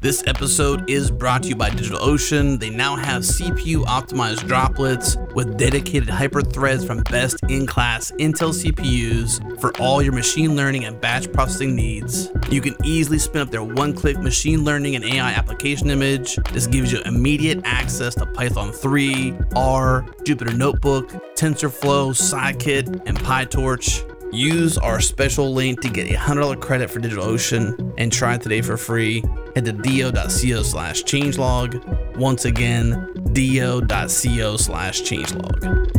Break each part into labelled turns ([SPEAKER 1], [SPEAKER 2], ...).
[SPEAKER 1] This episode is brought to you by DigitalOcean. They now have CPU optimized droplets with dedicated hyperthreads from best in class Intel CPUs for all your machine learning and batch processing needs. You can easily spin up their one click machine learning and AI application image. This gives you immediate access to Python 3, R, Jupyter Notebook, TensorFlow, Scikit, and PyTorch. Use our special link to get a $100 credit for DigitalOcean and try it today for free. Head to do.co slash changelog. Once again, do.co slash changelog.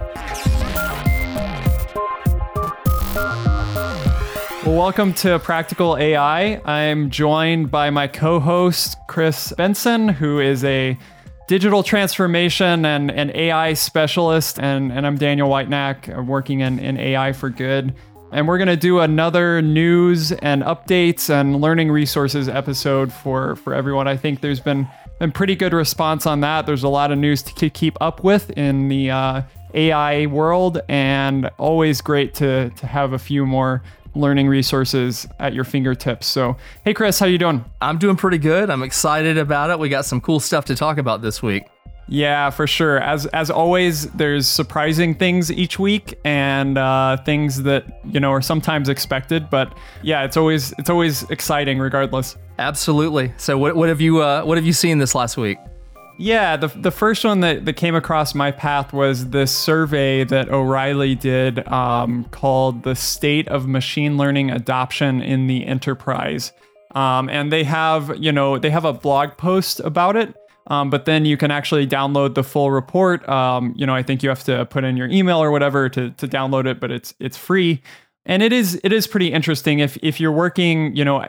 [SPEAKER 2] Well, welcome to Practical AI. I'm joined by my co host, Chris Benson, who is a digital transformation and, and AI specialist. And, and I'm Daniel Whitenack, uh, working in, in AI for Good. And we're going to do another news and updates and learning resources episode for, for everyone. I think there's been, been pretty good response on that. There's a lot of news to keep up with in the uh, AI world, and always great to, to have a few more learning resources at your fingertips. So, hey Chris, how you doing?
[SPEAKER 3] I'm doing pretty good. I'm excited about it. We got some cool stuff to talk about this week.
[SPEAKER 2] Yeah, for sure. As as always, there's surprising things each week and uh, things that you know are sometimes expected. But yeah, it's always it's always exciting regardless.
[SPEAKER 3] Absolutely. So what, what have you uh, what have you seen this last week?
[SPEAKER 2] Yeah, the, the first one that, that came across my path was this survey that O'Reilly did um, called The State of Machine Learning Adoption in the Enterprise. Um, and they have, you know, they have a blog post about it. Um, but then you can actually download the full report. Um, you know, I think you have to put in your email or whatever to, to download it, but it's it's free and it is it is pretty interesting if if you're working you know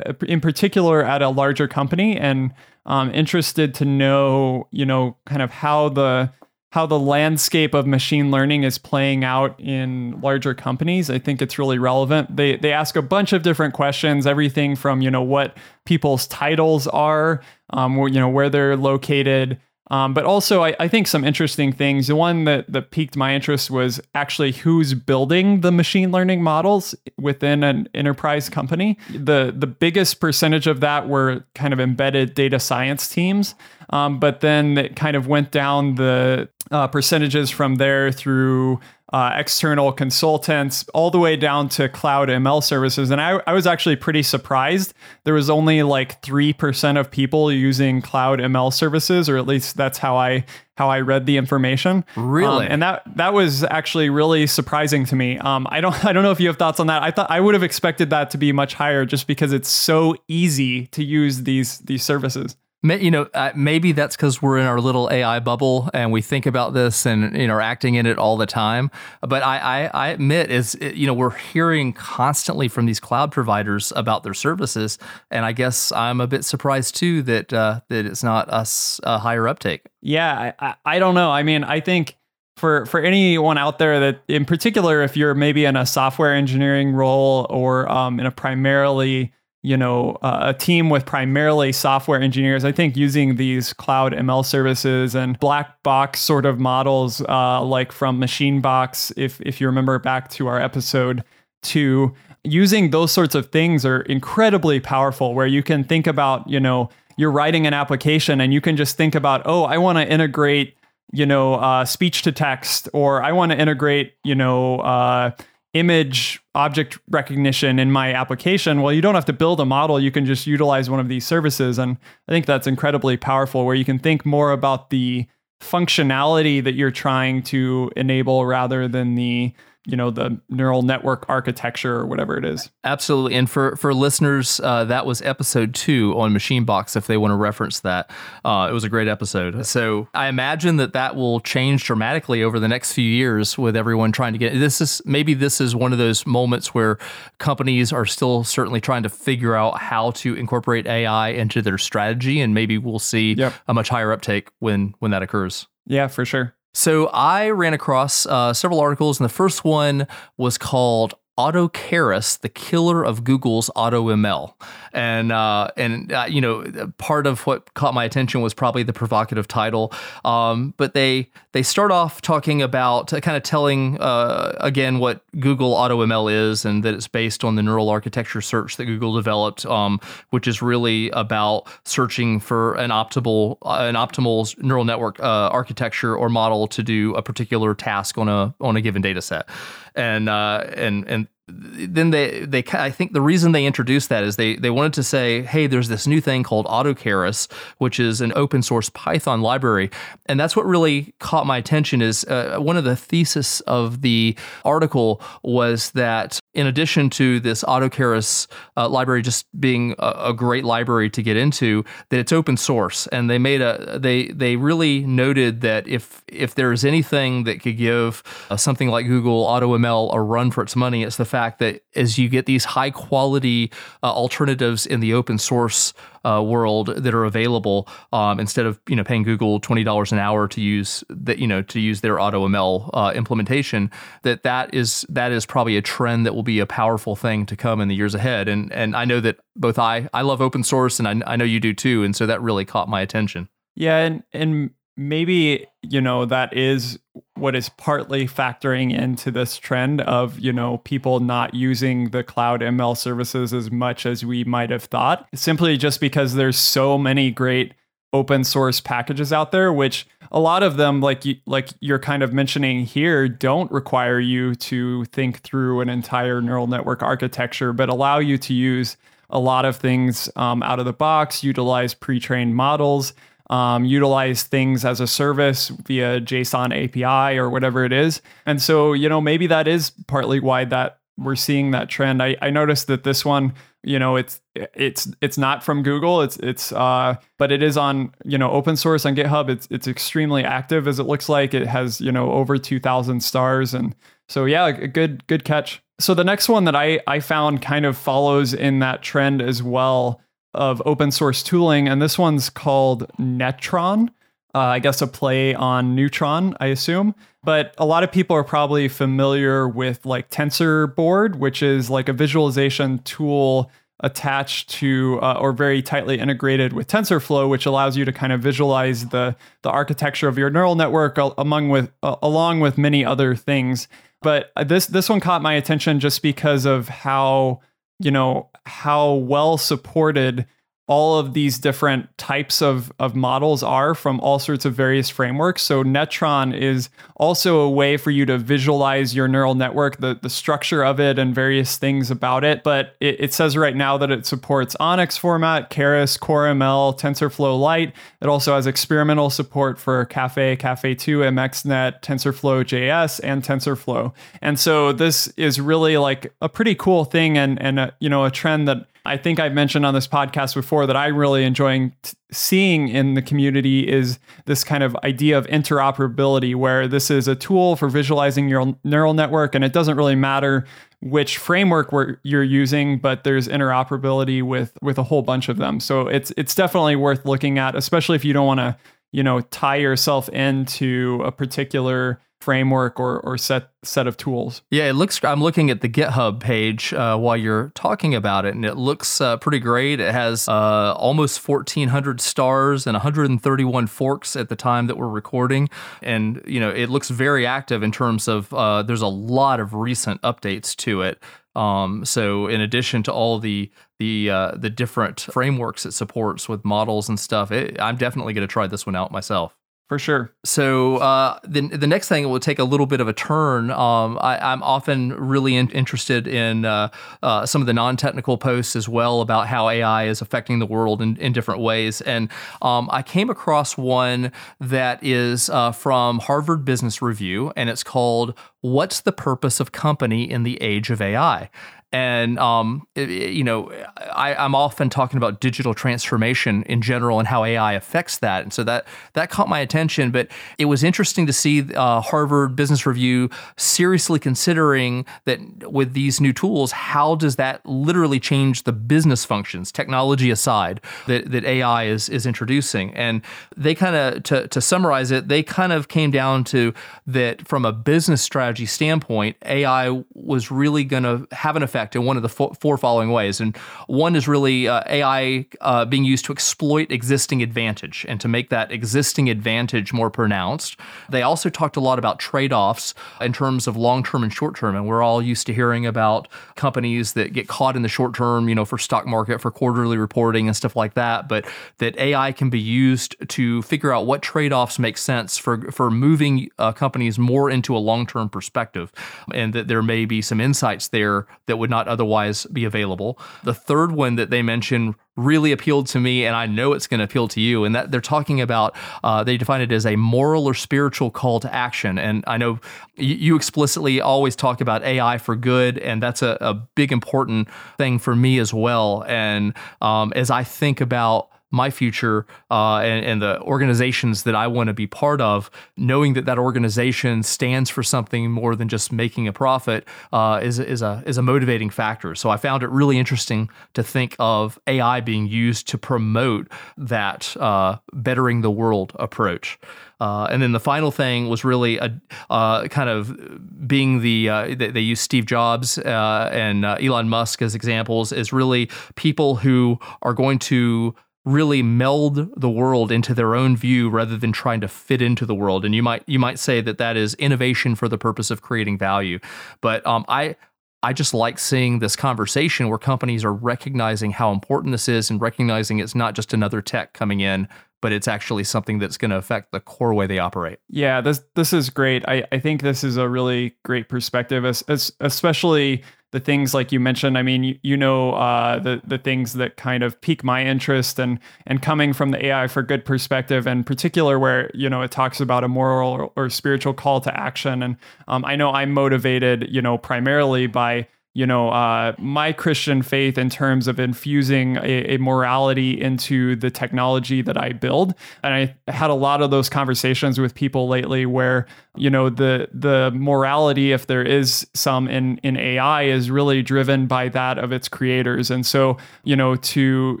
[SPEAKER 2] in particular at a larger company and um, interested to know you know kind of how the how the landscape of machine learning is playing out in larger companies. I think it's really relevant. They they ask a bunch of different questions everything from you know what people's titles are um, you know where they're located um, but also, I, I, think some interesting things. The one that, that piqued my interest was actually who's building the machine learning models within an enterprise company. The the biggest percentage of that were kind of embedded data science teams, um, but then it kind of went down the uh, percentages from there through uh, external consultants, all the way down to cloud ML services. And I, I was actually pretty surprised. There was only like 3% of people using cloud ML services, or at least that's how I how I read the information.
[SPEAKER 3] Really?
[SPEAKER 2] Um, and that that was actually really surprising to me. Um, I don't I don't know if you have thoughts on that. I thought I would have expected that to be much higher just because it's so easy to use these these services
[SPEAKER 3] you know, uh, maybe that's because we're in our little AI bubble and we think about this and you know are acting in it all the time. But I, I, I admit is you know we're hearing constantly from these cloud providers about their services, and I guess I'm a bit surprised too that uh, that it's not us a higher uptake.
[SPEAKER 2] Yeah, I, I don't know. I mean, I think for for anyone out there that in particular if you're maybe in a software engineering role or um, in a primarily you know uh, a team with primarily software engineers. I think using these cloud ml services and black box sort of models uh, like from machinebox if if you remember back to our episode 2 using those sorts of things are incredibly powerful where you can think about you know you're writing an application and you can just think about oh i want to integrate you know uh, speech to text or i want to integrate you know uh, image object recognition in my application well you don't have to build a model. You can just utilize one of these services. And i think that's incredibly powerful where you can think more about the functionality that you're trying to enable rather than the you know the neural network architecture or whatever it is.
[SPEAKER 3] Absolutely. And for for listeners, uh, that was episode two on machine box If they want to reference that, uh, it was a great episode. So I imagine that that will change dramatically over the next few years with everyone trying to get. This is maybe this is one of those moments where companies are still certainly trying to figure out how to incorporate AI into their strategy, and maybe we'll see
[SPEAKER 2] Yep.
[SPEAKER 3] a much higher uptake when when that occurs.
[SPEAKER 2] Yeah, for sure.
[SPEAKER 3] So I ran across uh, several articles, and the first one was called AutoKeras, the killer of Google's AutoML. And uh, and uh, you know, part of what caught my attention was probably the provocative title. Um, but they they start off talking about uh, kind of telling uh, again what Google AutoML is, and that it's based on the neural architecture search that Google developed, um, which is really about searching for an optimal uh, an optimal neural network uh, architecture or model to do a particular task on a on a given data set. And uh, and and then they they I think the reason they introduced that is they they wanted to say, hey, there's this new thing called AutoKeras, which is an open source Python library, and that's what really caught my attention. Is uh, one of the thesis of the article was that in addition to this AutoKeras uh, library just being a, a great library to get into, that it's open source, and they made a they they really noted that if if there's anything that could give uh, something like Google AutoML a run for its money, it's the fact that as you get these high quality uh, alternatives in the open source uh, world that are available, um, instead of you know paying Google twenty dollars an hour to use that you know to use their AutoML uh, implementation, that that is that is probably a trend that will be a powerful thing to come in the years ahead. And and I know that both I I love open source and I, I know you do too, and so that really caught my attention.
[SPEAKER 2] Yeah, and and maybe you know that is what is partly factoring into this trend of you know people not using the cloud ML services as much as we might have thought simply just because there's so many great open source packages out there which a lot of them like you, like you're kind of mentioning here don't require you to think through an entire neural network architecture but allow you to use a lot of things um, out of the box utilize pre-trained models um, utilize things as a service via JSON API or whatever it is. And so, you know, maybe that is partly why that we're seeing that trend. I, I noticed that this one, you know, it's it's it's not from Google. It's it's uh, but it is on you know open source on GitHub. It's it's extremely active as it looks like. It has you know over two thousand stars, and so yeah, a good good catch. So the next one that I I found kind of follows in that trend as well of open source tooling, and this one's called Netron. Uh, I guess a play on Neutron, I assume. But a lot of people are probably familiar with like TensorBoard, which is like a visualization tool attached to uh, or very tightly integrated with TensorFlow, which allows you to kind of visualize the the architecture of your neural network among with uh, along with many other things. But this this one caught my attention just because of how you know how well supported all of these different types of, of models are from all sorts of various frameworks. So Netron is also a way for you to visualize your neural network, the, the structure of it and various things about it. But it, it says right now that it supports ONNX format, Keras, CoreML, TensorFlow Lite. It also has experimental support for Caffe, Caffe2, MXNet, TensorFlow JS, and TensorFlow. And so this is really like a pretty cool thing and, and a, you know, a trend that I think I've mentioned on this podcast before that I'm really enjoying t- seeing in the community is this kind of idea of interoperability, where this is a tool for visualizing your neural network, and it doesn't really matter which framework you're using, but there's interoperability with with a whole bunch of them. So it's it's definitely worth looking at, especially if you don't want to you know tie yourself into a particular framework or, or set set of tools.
[SPEAKER 3] Yeah, it looks. I'm looking at the GitHub page uh, while you're talking about it, and it looks uh, pretty great. It has uh, almost 1,400 stars and 131 forks at the time that we're recording, and you know it looks very active in terms of. Uh, there's a lot of recent updates to it. Um, so in addition to all the the uh, the different frameworks it supports with models and stuff, it, I'm definitely going to try this one out myself.
[SPEAKER 2] For sure.
[SPEAKER 3] So uh, the the next thing will take a little bit of a turn. Um, I, am often really in, interested in uh, uh, some of the non-technical posts as well about how AI is affecting the world in, in different ways. And um, I came across one that is uh, from Harvard Business Review, and it's called "What's the Purpose of Company in the Age of AI?" And um, it, you know I, am often talking about digital transformation in general and how AI affects that, and so that that caught my attention. But it was interesting to see uh, Harvard Business Review seriously considering that with these new tools, how does that literally change the business functions, technology aside, that, that AI is is introducing? And they kind of to to summarize it, they kind of came down to that from a business strategy standpoint, AI was really going to have an effect effect in one of the four following ways. And one is really uh, AI uh, being used to exploit existing advantage and to make that existing advantage more pronounced. They also talked a lot about trade offs in terms of long term and short term. And we're all used to hearing about companies that get caught in the short term, you know, for stock market, for quarterly reporting and stuff like that. But that AI can be used to figure out what trade offs make sense for, for moving uh, companies more into a long term perspective. And that there may be some insights there that would would not otherwise be available. The third one that they mention really appealed to me, and I know it's going to appeal to you. And that they're talking about, uh, they define it as a moral or spiritual call to action. And I know you explicitly always talk about AI for good, and that's a, a big important thing for me as well. And um, as I think about my future uh, and, and, the organizations that I want to be part of, knowing that that organization stands for something more than just making a profit uh, is, is, a, is a motivating factor. So I found it really interesting to think of AI being used to promote that uh, bettering the world approach. Uh, and then the final thing was really a uh, kind of being the uh, they, they use Steve Jobs uh, and uh, Elon Musk as examples is really people who are going to really meld the world into their own view rather than trying to fit into the world. And you might you might say that that is innovation for the purpose of creating value. But um, I I just like seeing this conversation where companies are recognizing how important this is and recognizing it's not just another tech coming in, but it's actually something that's going to affect the core way they operate.
[SPEAKER 2] Yeah, this this is great. I, I think this is a really great perspective, as, as, especially the things like you mentioned. I mean, you, you know, uh, the the things that kind of pique my interest, and and coming from the AI for good perspective, and particular where you know it talks about a moral or, or spiritual call to action. And um, I know I'm motivated, you know, primarily by you know, uh, my Christian faith in terms of infusing a, a, morality into the technology that I build. And I had a lot of those conversations with people lately where, you know, the the morality, if there is some in in AI, is really driven by that of its creators. And so, you know, to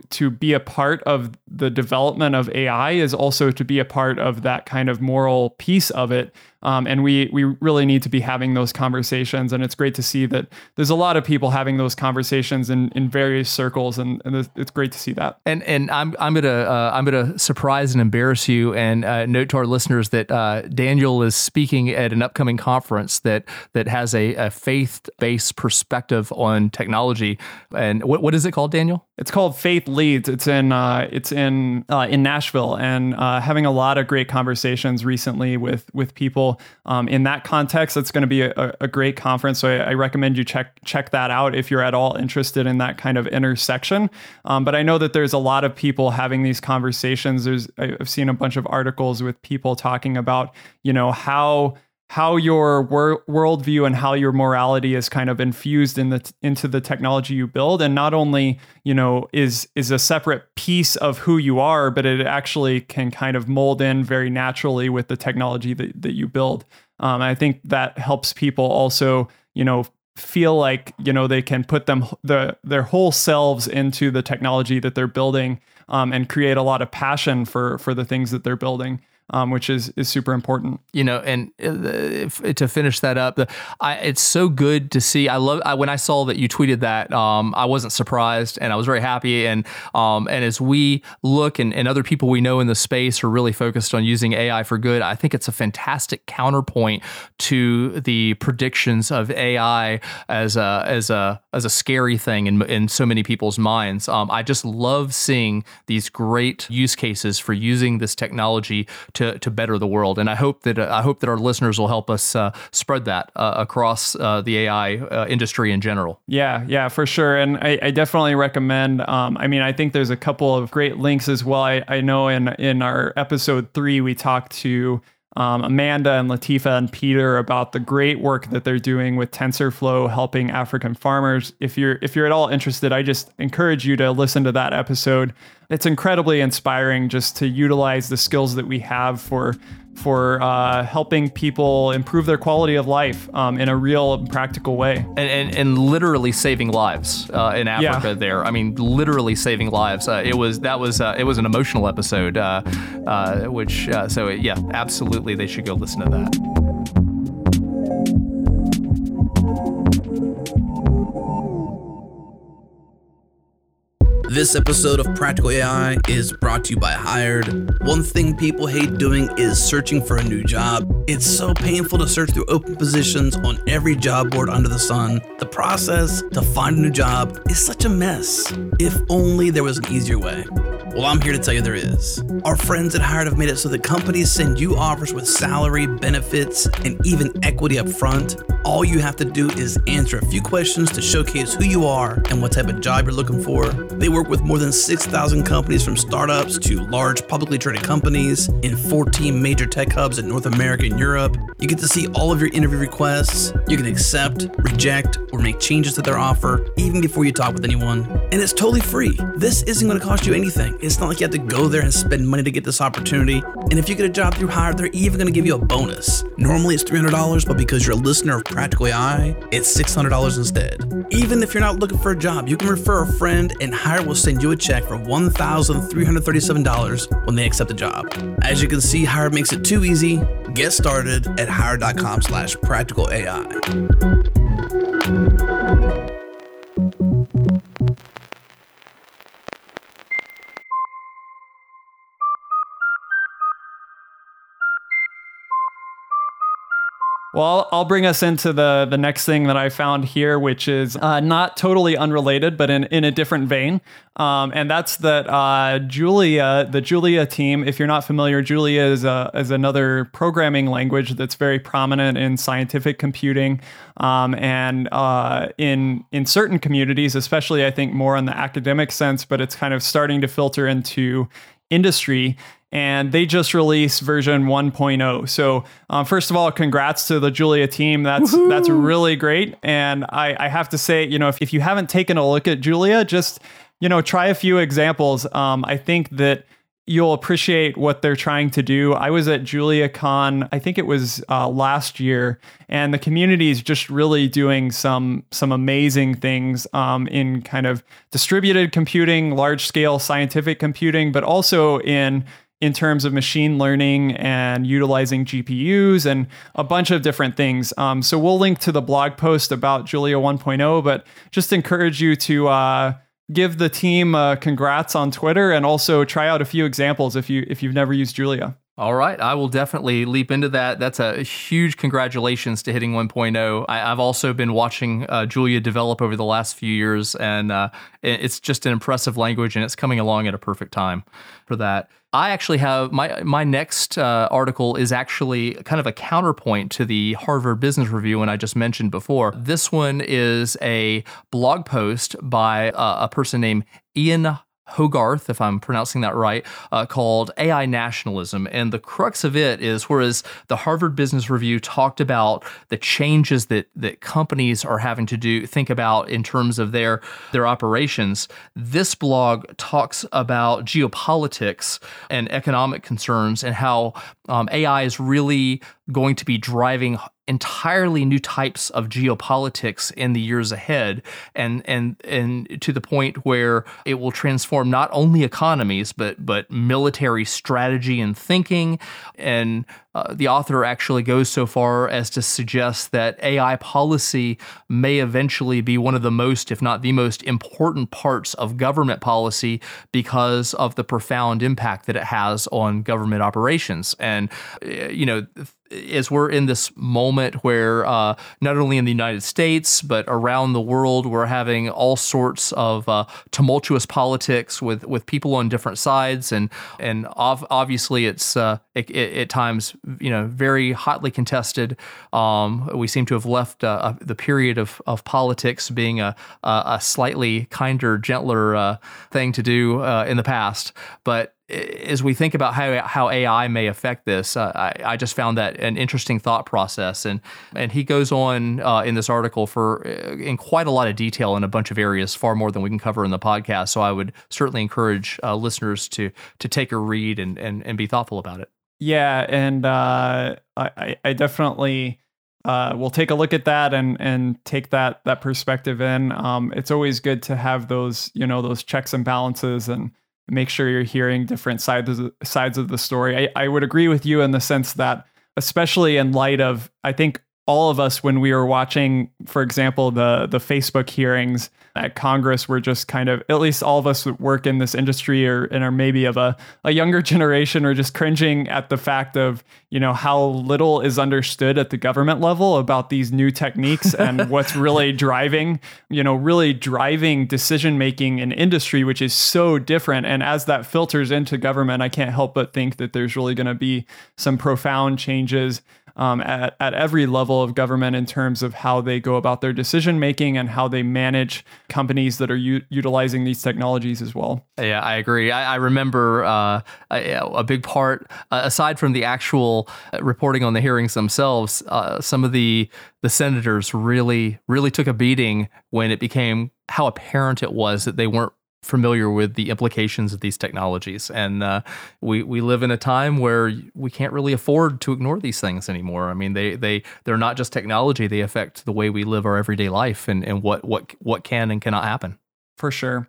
[SPEAKER 2] to be a part of the development of AI is also to be a part of that kind of moral piece of it um, and we we really need to be having those conversations. And it's great to see that there's a lot of people having those conversations in, in various circles, and, and it's great to see that.
[SPEAKER 3] And and I'm I'm gonna uh, I'm gonna surprise and embarrass you, and uh, note to our listeners that uh, Daniel is speaking at an upcoming conference that that has a, a faith based perspective on technology. And what what is it called, Daniel?
[SPEAKER 2] It's called Faith Leads. It's in uh, it's in uh, in Nashville, and uh, having a lot of great conversations recently with with people um, in that context, it's going to be a, a, great conference. So I, I, recommend you check check that out if you're at all interested in that kind of intersection. Um, but I know that there's a lot of people having these conversations. There's I've seen a bunch of articles with people talking about you know how how your wor- worldview and how your morality is kind of infused in the t- into the technology you build. And not only you know is is a separate piece of who you are but it actually can kind of mold in very naturally with the technology that, that you build. Um, i think that helps people also you know feel like you know they can put them the their whole selves into the technology that they're building um, and create a lot of passion for for the things that they're building um, which is is super important.
[SPEAKER 3] You know, and uh, to finish that up, the, I, it's so good to see. I love I, when I saw that you tweeted that. Um, I wasn't surprised, and I was very happy. And um, and as we look, and, and other people we know in the space are really focused on using AI for good. I think it's a fantastic counterpoint to the predictions of AI as a as a as a scary thing in in so many people's minds. Um, I just love seeing these great use cases for using this technology to to to better the world. And I hope that uh, I hope that our listeners will help us uh, spread that uh, across the AI industry in general.
[SPEAKER 2] Yeah, yeah, for sure. And I, I definitely recommend. Um, I mean, I think there's a couple of great links as well. I, I know in in our episode three we talked to um, Amanda and Latifa and Peter about the great work that they're doing with TensorFlow helping African farmers. If you're if you're at all interested, I just encourage you to listen to that episode. It's incredibly inspiring just to utilize the skills that we have for for uh, helping people improve their quality of life um, in a real practical way.
[SPEAKER 3] And, and, and literally saving lives uh, in Africa yeah. there. I mean, literally saving lives. Uh, it was, that was, uh, it was an emotional episode, uh, uh, which, so yeah, absolutely they should go listen to that.
[SPEAKER 1] This episode of Practical AI is brought to you by Hired. One thing people hate doing is searching for a new job. It's so painful to search through open positions on every job board under the sun. The process to find a new job is such a mess. If only there was an easier way. Well, I'm here to tell you there is. Our friends at Hired have made it so that companies send you offers with salary, benefits, and even equity up front. All you have to do is answer a few questions to showcase who you are and what type of job you're looking for. They work with more than 6,000 companies from startups to large publicly traded companies in 14 major tech hubs in North America and Europe. You get to see all of your interview requests. You can accept, reject, or make changes to their offer even before you talk with anyone. And it's totally free. This isn't going to cost you anything. It's not like you have to go there and spend money to get this opportunity. And if you get a job through Hired, they're even going to give you a bonus. Normally it's $300, but because you're a listener of Practical AI, it's $600 instead. Even if you're not looking for a job, you can refer a friend and Hired will send you a check for $1,337 when they accept a job. As you can see, Hired makes it too easy. Get started at hired.com slash practical AI.
[SPEAKER 2] Well, I'll bring us into the the next thing that I found here, which is uh, not totally unrelated, but in, in a different vein. Um, and that's that uh, Julia, the Julia team. If you're not familiar, Julia is a, is another programming language that's very prominent in scientific computing, um, and uh, in in certain communities, especially I think more in the academic sense. But it's kind of starting to filter into industry and they just released version 1.0. So um, first of all, congrats to the Julia team. That's Woo-hoo! that's really great. And I, I have to say, you know, if, if you haven't taken a look at Julia, just you know, try a few examples. Um, I think that you'll appreciate what they're trying to do. I was at JuliaCon, I think it was uh, last year, and the community is just really doing some some amazing things um, in kind of distributed computing, large scale scientific computing, but also in in terms of machine learning and utilizing GPUs and a bunch of different things. Um, so we'll link to the blog post about Julia 1.0, but just encourage you to uh, give the team uh, congrats on Twitter and also try out a few examples if you if you've never used Julia.
[SPEAKER 3] All right, I will definitely leap into that. That's a huge congratulations to hitting 1.0. I, have also been watching uh, Julia develop over the last few years, and uh, it's just an impressive language, and it's coming along at a perfect time for that. I actually have my my next uh, article is actually kind of a counterpoint to the Harvard Business Review one I just mentioned before. This one is a blog post by uh, a person named Ian Hogarth, if I'm pronouncing that right, uh, called AI Nationalism. And the crux of it is whereas the Harvard Business Review talked about the changes that, that companies are having to do, think about in terms of their, their operations, this blog talks about geopolitics and economic concerns and how um, AI is really going to be driving entirely new types of geopolitics in the years ahead and and and to the point where it will transform not only economies but but military strategy and thinking and uh, the author actually goes so far as to suggest that AI policy may eventually be one of the most, if not the most important parts of government policy because of the profound impact that it has on government operations. And, uh, you know, as we're in this moment where uh, not only in the United States but around the world we're having all sorts of uh, tumultuous politics with with people on different sides and and ov- obviously it's uh, it, it, at times you know very hotly contested. Um, we seem to have left uh, uh, the period of of politics being a a slightly kinder, gentler uh, thing to do in the past, but as we think about how how AI may affect this, uh, I, I, just found that an interesting thought process, and and he goes on uh, in this article for uh, in quite a lot of detail in a bunch of areas, far more than we can cover in the podcast. So I would certainly encourage uh, listeners to to take a read and and and be thoughtful about it.
[SPEAKER 2] Yeah, and uh, I I definitely. Uh, we'll take a look at that and and take that that perspective in. Um, it's always good to have those you know those checks and balances and make sure you're hearing different sides of the, sides of the story. I, I would agree with you in the sense that, especially in light of, I think all of us when we were watching, for example, the the Facebook hearings at Congress were just kind of at least all of us that work in this industry or and are maybe of a, a younger generation are just cringing at the fact of, you know, how little is understood at the government level about these new techniques and what's really driving, you know, really driving decision making in industry, which is so different. And as that filters into government, I can't help but think that there's really going to be some profound changes um, at, at every level of government in terms of how they go about their decision making and how they manage companies that are u- utilizing these technologies as well.
[SPEAKER 3] Yeah, I agree. I, I remember uh, a, a, big part, uh, aside from the actual uh, reporting on the hearings themselves, uh, some of the the senators really really took a beating when it became how apparent it was that they weren't familiar with the implications of these technologies. And uh, we we live in a time where we can't really afford to ignore these things anymore. I mean, they they they're not just technology; they affect the way we live our everyday life and and what what what can and cannot happen.
[SPEAKER 2] For sure.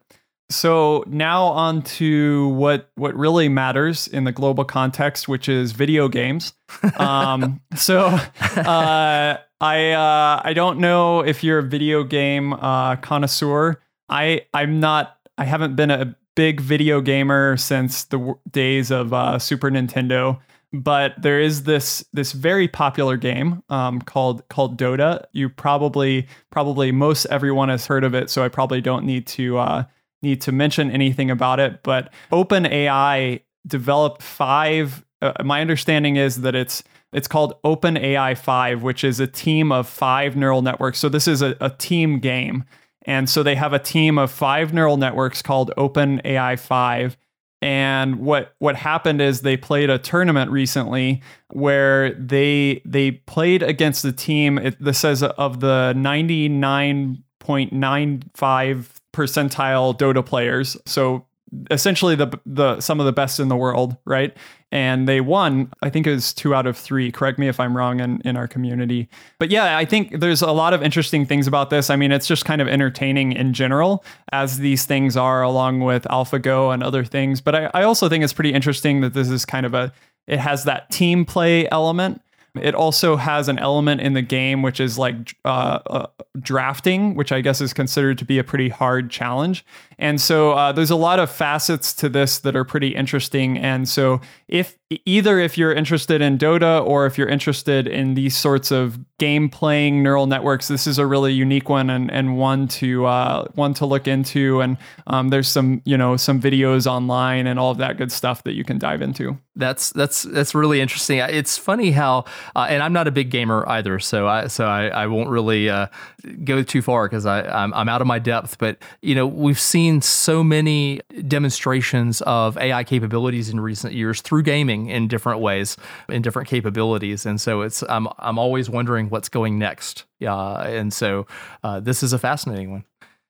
[SPEAKER 2] So now on to what what really matters in the global context, which is video games. Um, so uh, I uh, I don't know if you're a video game uh, connoisseur. I I'm not I haven't been a big video gamer since the w- days of uh, Super Nintendo, but there is this this very popular game um, called called Dota. You probably probably most everyone has heard of it, so I probably don't need to uh, need to mention anything about it. But OpenAI developed five. Uh, my understanding is that it's it's called OpenAI 5, which is a team of five neural networks. So this is a, a team game. And so they have a team of five neural networks called OpenAI 5. And what what happened is they played a tournament recently where they they played against the team. It, this says of the 99.95 percentile Dota players. So essentially the the some of the best in the world, right? And they won. I think it was two out of three. Correct me if I'm wrong in, in our community. But yeah, I think there's a lot of interesting things about this. I mean, it's just kind of entertaining in general, as these things are, along with AlphaGo and other things. But I, I also think it's pretty interesting that this is kind of a it has that team play element it also has an element in the game which is like uh, uh, drafting, which I guess is considered to be a pretty hard challenge. And so uh, there's a lot of facets to this that are pretty interesting. And so if either if you're interested in Dota or if you're interested in these sorts of game playing neural networks, this is a really unique one and, and one to uh, one to look into. And um, there's some you know some videos online and all of that good stuff that you can dive into.
[SPEAKER 3] That's that's that's really interesting. It's funny how, uh, and I'm not a big gamer either, so I so I, I won't really uh, go too far because I I'm, I'm out of my depth. But you know we've seen so many demonstrations of AI capabilities in recent years through gaming in different ways, in different capabilities. And so it's I'm I'm always wondering what's going next. Yeah, and so uh, this is a fascinating one.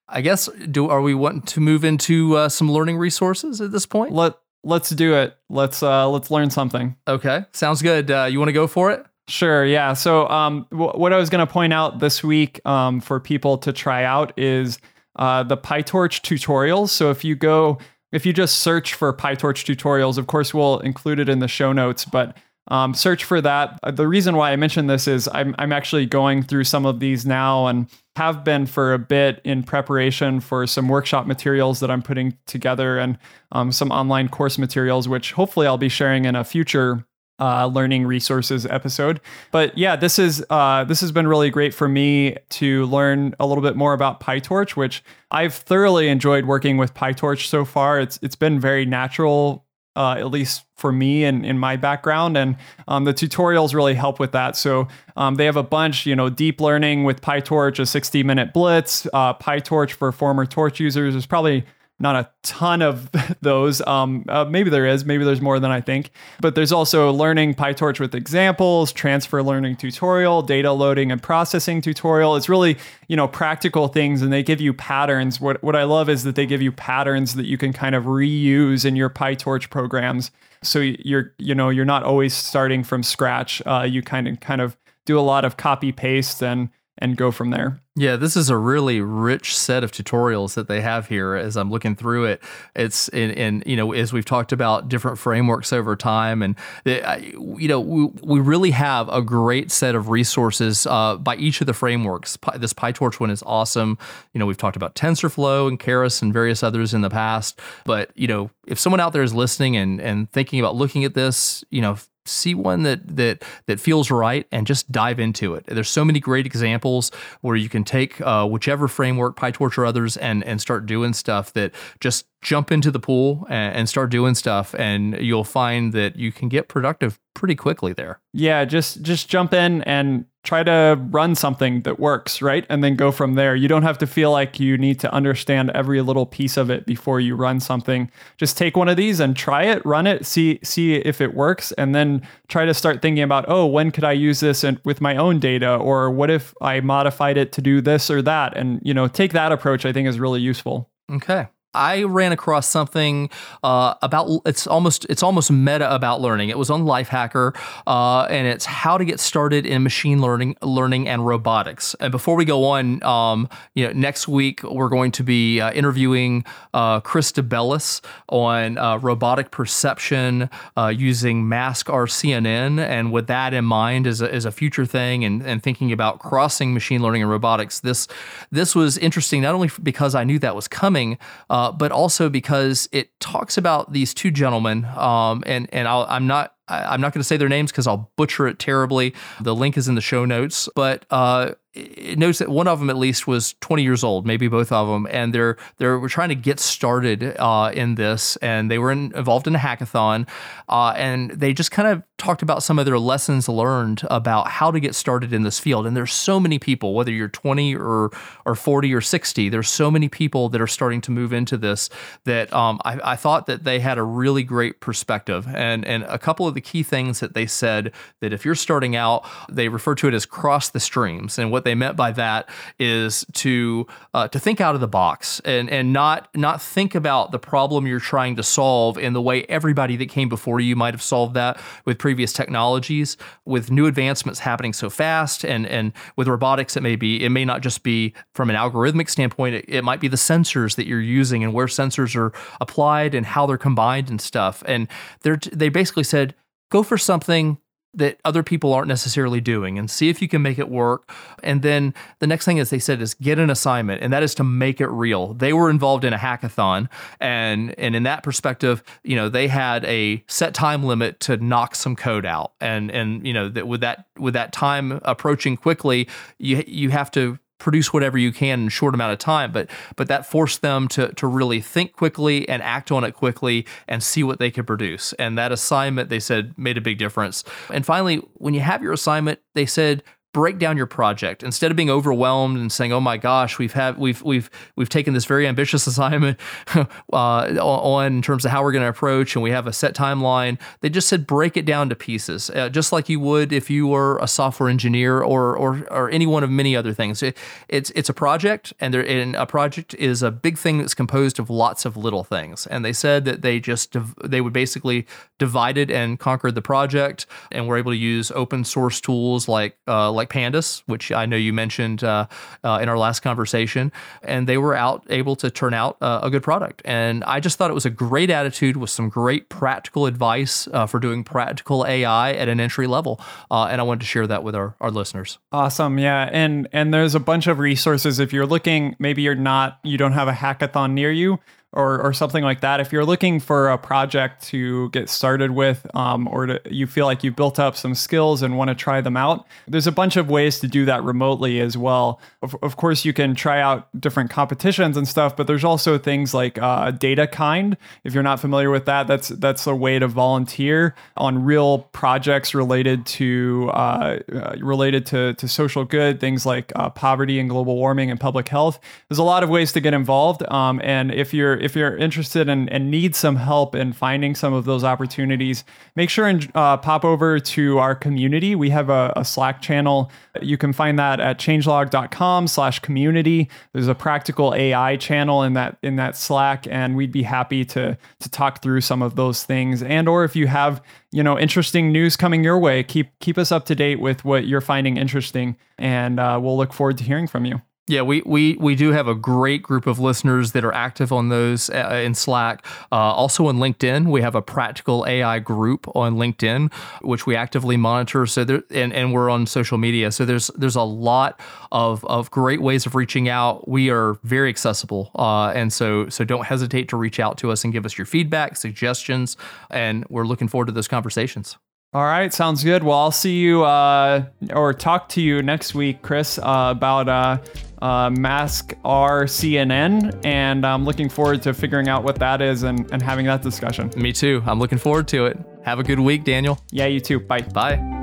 [SPEAKER 3] I guess do are we wanting to move into uh, some learning resources at this point?
[SPEAKER 2] Let Let's do it. Let's uh, let's learn something.
[SPEAKER 3] Okay, sounds good. Uh, you want to go for it?
[SPEAKER 2] Sure. Yeah. So um, w- what I was going to point out this week um, for people to try out is uh, the PyTorch tutorials. So if you go if you just search for PyTorch tutorials, of course, we'll include it in the show notes, but um, search for that. Uh, the reason why I mention this is I'm, I'm actually going through some of these now and have been for a bit in preparation for some workshop materials that I'm putting together and um, some online course materials, which hopefully I'll be sharing in a future uh, learning resources episode. But yeah, this is uh, this has been really great for me to learn a little bit more about PyTorch, which I've thoroughly enjoyed working with PyTorch so far. It's it's been very natural uh, at least for me and in my background. And um, the tutorials really help with that. So um, they have a bunch, you know, deep learning with PyTorch, a 60 minute blitz, uh, PyTorch for former Torch users. There's probably not a ton of those. Um, uh, maybe there is, maybe there's more than I think. But there's also learning PyTorch with examples, transfer learning tutorial, data loading and processing tutorial. It's really, you know, practical things and they give you patterns. What, what I love is that they give you patterns that you can kind of reuse in your PyTorch programs. So you're, you know, you're not always starting from scratch. Uh, you kind of, kind of do a lot of copy paste and, and go from there.
[SPEAKER 3] Yeah, this is a really rich set of tutorials that they have here as I'm looking through it. It's in, in you know, as we've talked about different frameworks over time, and you know, we, we really have a great set of resources uh, by each of the frameworks. This PyTorch one is awesome. You know, we've talked about TensorFlow and Keras and various others in the past, but you know, if someone out there is listening and and thinking about looking at this, you know, see one that that that feels right and just dive into it. There's so many great examples where you can take uh, whichever framework, PyTorch or others, and and start doing stuff that just jump into the pool and, and start doing stuff, and you'll find that you can get productive pretty quickly there.
[SPEAKER 2] Yeah, just just jump in and try to run something that works, right? And then go from there. You don't have to feel like you need to understand every little piece of it before you run something. Just take one of these and try it, run it, see see if it works, and then try to start thinking about, oh, when could I use this in, with my own data, or what if I modified it to do this or that? And you know, take that approach. I think is really useful.
[SPEAKER 3] Okay. I ran across something uh, about it's almost it's almost meta about learning. It was on Lifehacker, uh, and it's how to get started in machine learning, learning and robotics. And before we go on, um, you know, next week we're going to be uh, interviewing uh, Chris DeBellis on uh, robotic perception uh, using Mask RCNN, and with that in mind as a, as a future thing, and, and thinking about crossing machine learning and robotics. This this was interesting not only because I knew that was coming. Uh, but also because it talks about these two gentlemen, um, and and i am not I'm not going to say their names because I'll butcher it terribly. The link is in the show notes, but uh, it notes that one of them at least was 20 years old, maybe both of them, and they're they were trying to get started uh, in this, and they were in, involved in a hackathon, uh, and they just kind of talked about some of their lessons learned about how to get started in this field. And there's so many people, whether you're 20 or or 40 or 60, there's so many people that are starting to move into this that um, I, I thought that they had a really great perspective, and and a couple of the key things that they said that if you're starting out, they refer to it as cross the streams, and what what they meant by that is to uh, to think out of the box and and not not think about the problem you're trying to solve in the way everybody that came before you might have solved that with previous technologies. With new advancements happening so fast, and and with robotics, it may be it may not just be from an algorithmic standpoint. It, it might be the sensors that you're using and where sensors are applied and how they're combined and stuff. And they they basically said go for something that other people aren't necessarily doing and see if you can make it work. And then the next thing is they said is get an assignment and that is to make it real. They were involved in a hackathon and and in that perspective, you know, they had a set time limit to knock some code out. And and you know, that with that with that time approaching quickly, you you have to produce whatever you can in a short amount of time but but that forced them to to really think quickly and act on it quickly and see what they could produce. And that assignment they said made a big difference. And finally when you have your assignment they said break down your project instead of being overwhelmed and saying, "Oh my gosh, we've had we've we've we've taken this very ambitious assignment uh, on in terms of how we're going to approach, and we have a set timeline." They just said break it down to pieces, uh, just like you would if you were a software engineer or or or any one of many other things. It, it's it's a project, and there and a project is a big thing that's composed of lots of little things. And they said that they just they would basically divided and conquered the project, and were able to use open source tools like uh, like Pandas, which I know you mentioned uh, uh, in our last conversation, and they were out able to turn out uh, a good product. And I just thought it was a great attitude with some great practical advice uh, for doing practical AI at an entry level. Uh, and I wanted to share that with our, our listeners.
[SPEAKER 2] Awesome, yeah, and and there's a bunch of resources if you're looking. Maybe you're not, you don't have a hackathon near you or, or something like that. If you're looking for a project to get started with, um, or to, you feel like you've built up some skills and want to try them out, there's a bunch of ways to do that remotely as well. Of, of course, you can try out different competitions and stuff, but there's also things like uh, DataKind. If you're not familiar with that, that's that's a way to volunteer on real projects related to uh, uh, related to, to social good, things like uh, poverty and global warming and public health. There's a lot of ways to get involved, um, and if you're if you're interested and, and need some help in finding some of those opportunities, make sure and uh, pop over to our community. We have a, a, Slack channel. You can find that at changelog.com slash community. There's a practical AI channel in that in that Slack, and we'd be happy to to talk through some of those things. And or if you have you know interesting news coming your way, keep keep us up to date with what you're finding interesting, and uh, we'll look forward to hearing from you.
[SPEAKER 3] Yeah, we, we we do have a great group of listeners that are active on those uh, in Slack. Uh, also on LinkedIn, we have a practical AI group on LinkedIn, which we actively monitor. So there, and, and we're on social media. So there's there's a lot of, of great ways of reaching out. We are very accessible, uh, and so so don't hesitate to reach out to us and give us your feedback, suggestions, and we're looking forward to those conversations.
[SPEAKER 2] All right, sounds good. Well, I'll see you uh, or talk to you next week, Chris, uh, about uh, uh, Mask R CNN, and I'm looking forward to figuring out what that is and, and having that discussion.
[SPEAKER 3] Me too. I'm looking forward to it. Have a good week, Daniel.
[SPEAKER 2] Yeah, you too. Bye.
[SPEAKER 3] Bye.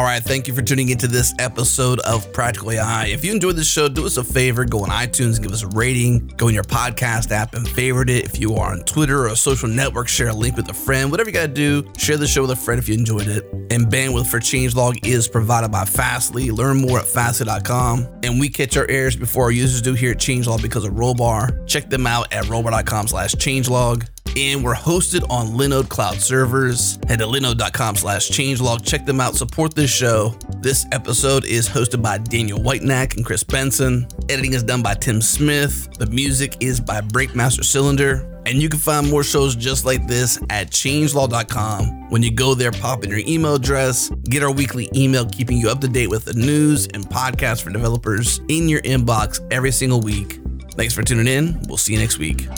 [SPEAKER 1] All right, thank you for tuning into this episode of Practical AI. If you enjoyed this show, do us a favor, go on iTunes give us a rating. Go in your podcast app and favorite it. If you are on Twitter or a social network, share a link with a friend. Whatever you got to do, share the show with a friend if you enjoyed it. And bandwidth for Changelog is provided by Fastly. Learn more at fastly.com. And we catch our errors before our users do here at Changelog because of Rollbar. Check them out at rollbar.com slash changelog and we're hosted on Linode cloud servers. Head to linode.com slash changelog. Check them out. Support this show. This episode is hosted by Daniel Whitenack and Chris Benson. Editing is done by Tim Smith. The music is by Breakmaster Cylinder. And you can find more shows just like this at changelog.com. When you go there, pop in your email address, get our weekly email keeping you up to date with the news and podcasts for developers in your inbox every single week. Thanks for tuning in. We'll see you next week.